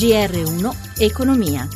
GR1 Economia.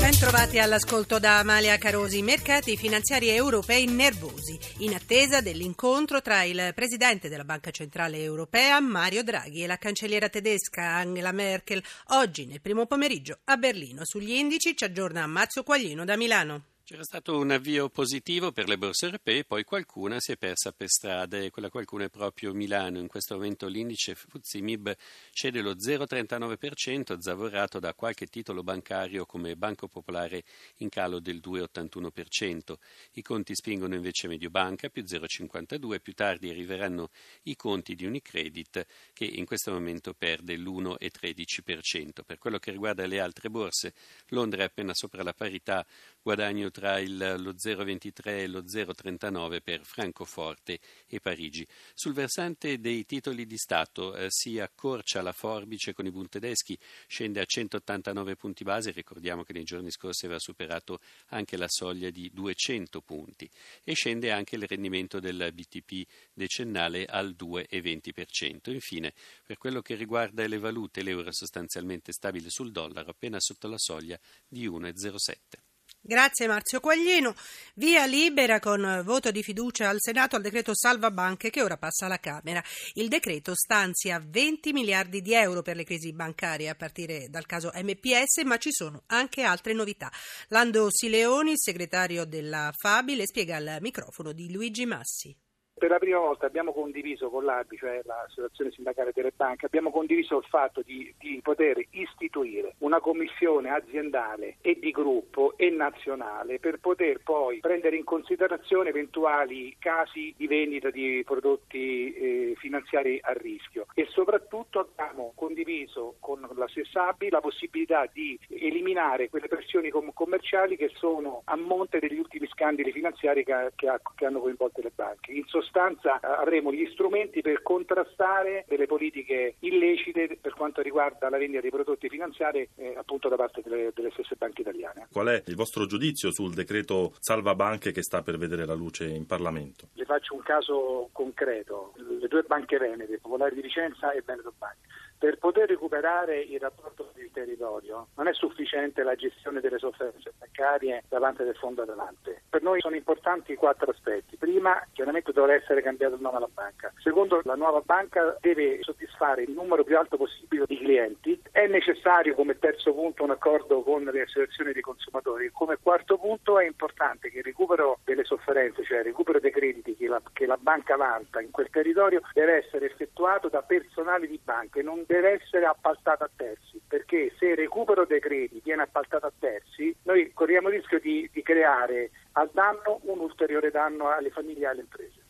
Bentrovati all'ascolto da Amalia Carosi. Mercati finanziari europei nervosi, in attesa dell'incontro tra il presidente della Banca Centrale Europea, Mario Draghi, e la cancelliera tedesca Angela Merkel, oggi nel primo pomeriggio a Berlino. Sugli indici ci aggiorna Marzio Quaglino da Milano. C'era stato un avvio positivo per le borse europee, poi qualcuna si è persa per strada e quella qualcuna è proprio Milano. In questo momento l'indice FTSE MIB cede lo 0,39%, zavorato da qualche titolo bancario come Banco Popolare in calo del 2,81%. I conti spingono invece Mediobanca più 0,52%, più tardi arriveranno i conti di Unicredit che in questo momento perde l'1,13%. Per quello che riguarda le altre borse, Londra è appena sopra la parità, guadagno tra il, lo 0,23 e lo 0,39 per Francoforte e Parigi. Sul versante dei titoli di Stato eh, si accorcia la forbice con i Bund tedeschi, scende a 189 punti base, ricordiamo che nei giorni scorsi aveva superato anche la soglia di 200 punti e scende anche il rendimento del BTP decennale al 2,20%. Infine, per quello che riguarda le valute, l'euro è sostanzialmente stabile sul dollaro, appena sotto la soglia di 1,07. Grazie Marzio Quaglino. Via libera con voto di fiducia al Senato al decreto Salva Banche che ora passa alla Camera. Il decreto stanzia 20 miliardi di euro per le crisi bancarie a partire dal caso MPS, ma ci sono anche altre novità. Lando Sileoni, segretario della Fabi, le spiega al microfono di Luigi Massi. Per la prima volta abbiamo condiviso con l'ABI, cioè l'Associazione Sindacale delle Banche, abbiamo condiviso il fatto di, di, poter istituire una commissione aziendale e di gruppo e nazionale per poter poi prendere in considerazione eventuali casi di vendita di prodotti eh, finanziari a rischio e soprattutto abbiamo condiviso con la stessa ABI la possibilità di eliminare quelle pressioni com- commerciali che sono a monte degli ultimi scandali finanziari che, che, che hanno coinvolto le banche. In sostanza sostanza eh, avremo gli strumenti per contrastare delle politiche illecite per quanto riguarda la vendita dei prodotti finanziari eh, appunto da parte delle, delle, stesse banche italiane. Qual è il vostro giudizio sul decreto salva banche che sta per vedere la luce in Parlamento? Le faccio un caso concreto, le due banche venete, Popolare di Vicenza e Veneto Bank per poter recuperare il rapporto territorio non è sufficiente la gestione delle sofferenze bancarie davanti del fondo Adelante. Per noi sono importanti quattro aspetti. Prima, chiaramente dovrà essere cambiato il nome alla banca. Secondo, la nuova banca deve soddisfare il numero più alto possibile di clienti. È necessario come terzo punto un accordo con le associazioni dei consumatori. Come quarto punto è importante che il recupero delle sofferenze, cioè il recupero dei crediti che la, che la banca vanta in quel territorio, deve essere effettuato da personale di banche, non deve essere appaltata a terzi, perché se il recupero dei crediti viene appaltato a terzi, noi corriamo il rischio di, di creare al danno un ulteriore danno alle famiglie e alle imprese.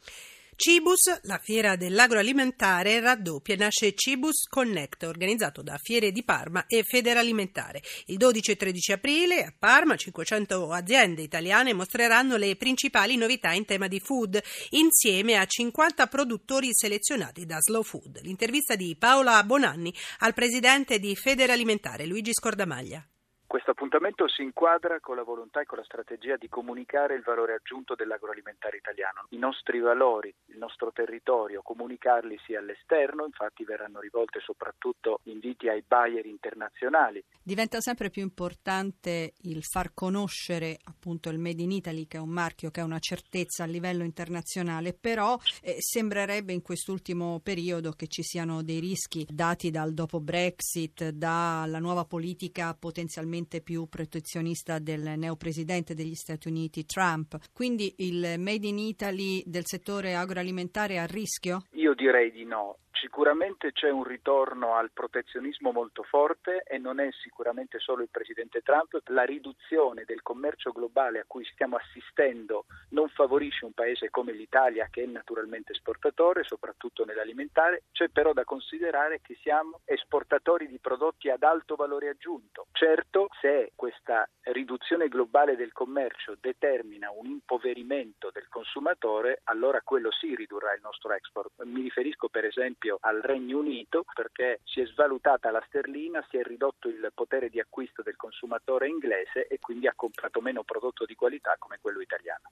Cibus, la fiera dell'agroalimentare, raddoppia e nasce Cibus Connect, organizzato da Fiere di Parma e Federalimentare. Il 12 e 13 aprile a Parma 500 aziende italiane mostreranno le principali novità in tema di food, insieme a 50 produttori selezionati da Slow Food. L'intervista di Paola Bonanni al presidente di Federalimentare, Luigi Scordamaglia. Questo appuntamento si inquadra con la volontà e con la strategia di comunicare il valore aggiunto dell'agroalimentare italiano, i nostri valori, nostro territorio, comunicarli sia all'esterno, infatti verranno rivolte soprattutto inviti ai buyer internazionali. Diventa sempre più importante il far conoscere appunto il Made in Italy che è un marchio che ha una certezza a livello internazionale, però eh, sembrerebbe in quest'ultimo periodo che ci siano dei rischi dati dal dopo Brexit, dalla nuova politica potenzialmente più protezionista del neopresidente degli Stati Uniti Trump. Quindi il Made in Italy del settore agroalimentare è a rischio? Io direi di no. Sicuramente c'è un ritorno al protezionismo molto forte e non è sicuramente solo il presidente Trump. La riduzione del commercio globale a cui stiamo assistendo non favorisce un paese come l'Italia che è naturalmente esportatore, soprattutto nell'alimentare. C'è però da considerare che siamo esportatori di prodotti ad alto valore aggiunto. Certo, se questa riduzione globale del commercio determina un impoverimento del consumatore, allora quello sì ridurrà il nostro export. Mi riferisco per esempio esempio al Regno Unito perché si è svalutata la sterlina, si è ridotto il potere di acquisto del consumatore inglese e quindi ha comprato meno prodotto di qualità come quello italiano.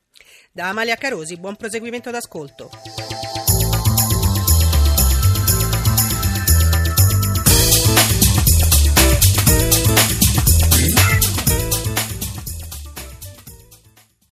Da Amalia Carosi, buon proseguimento d'ascolto.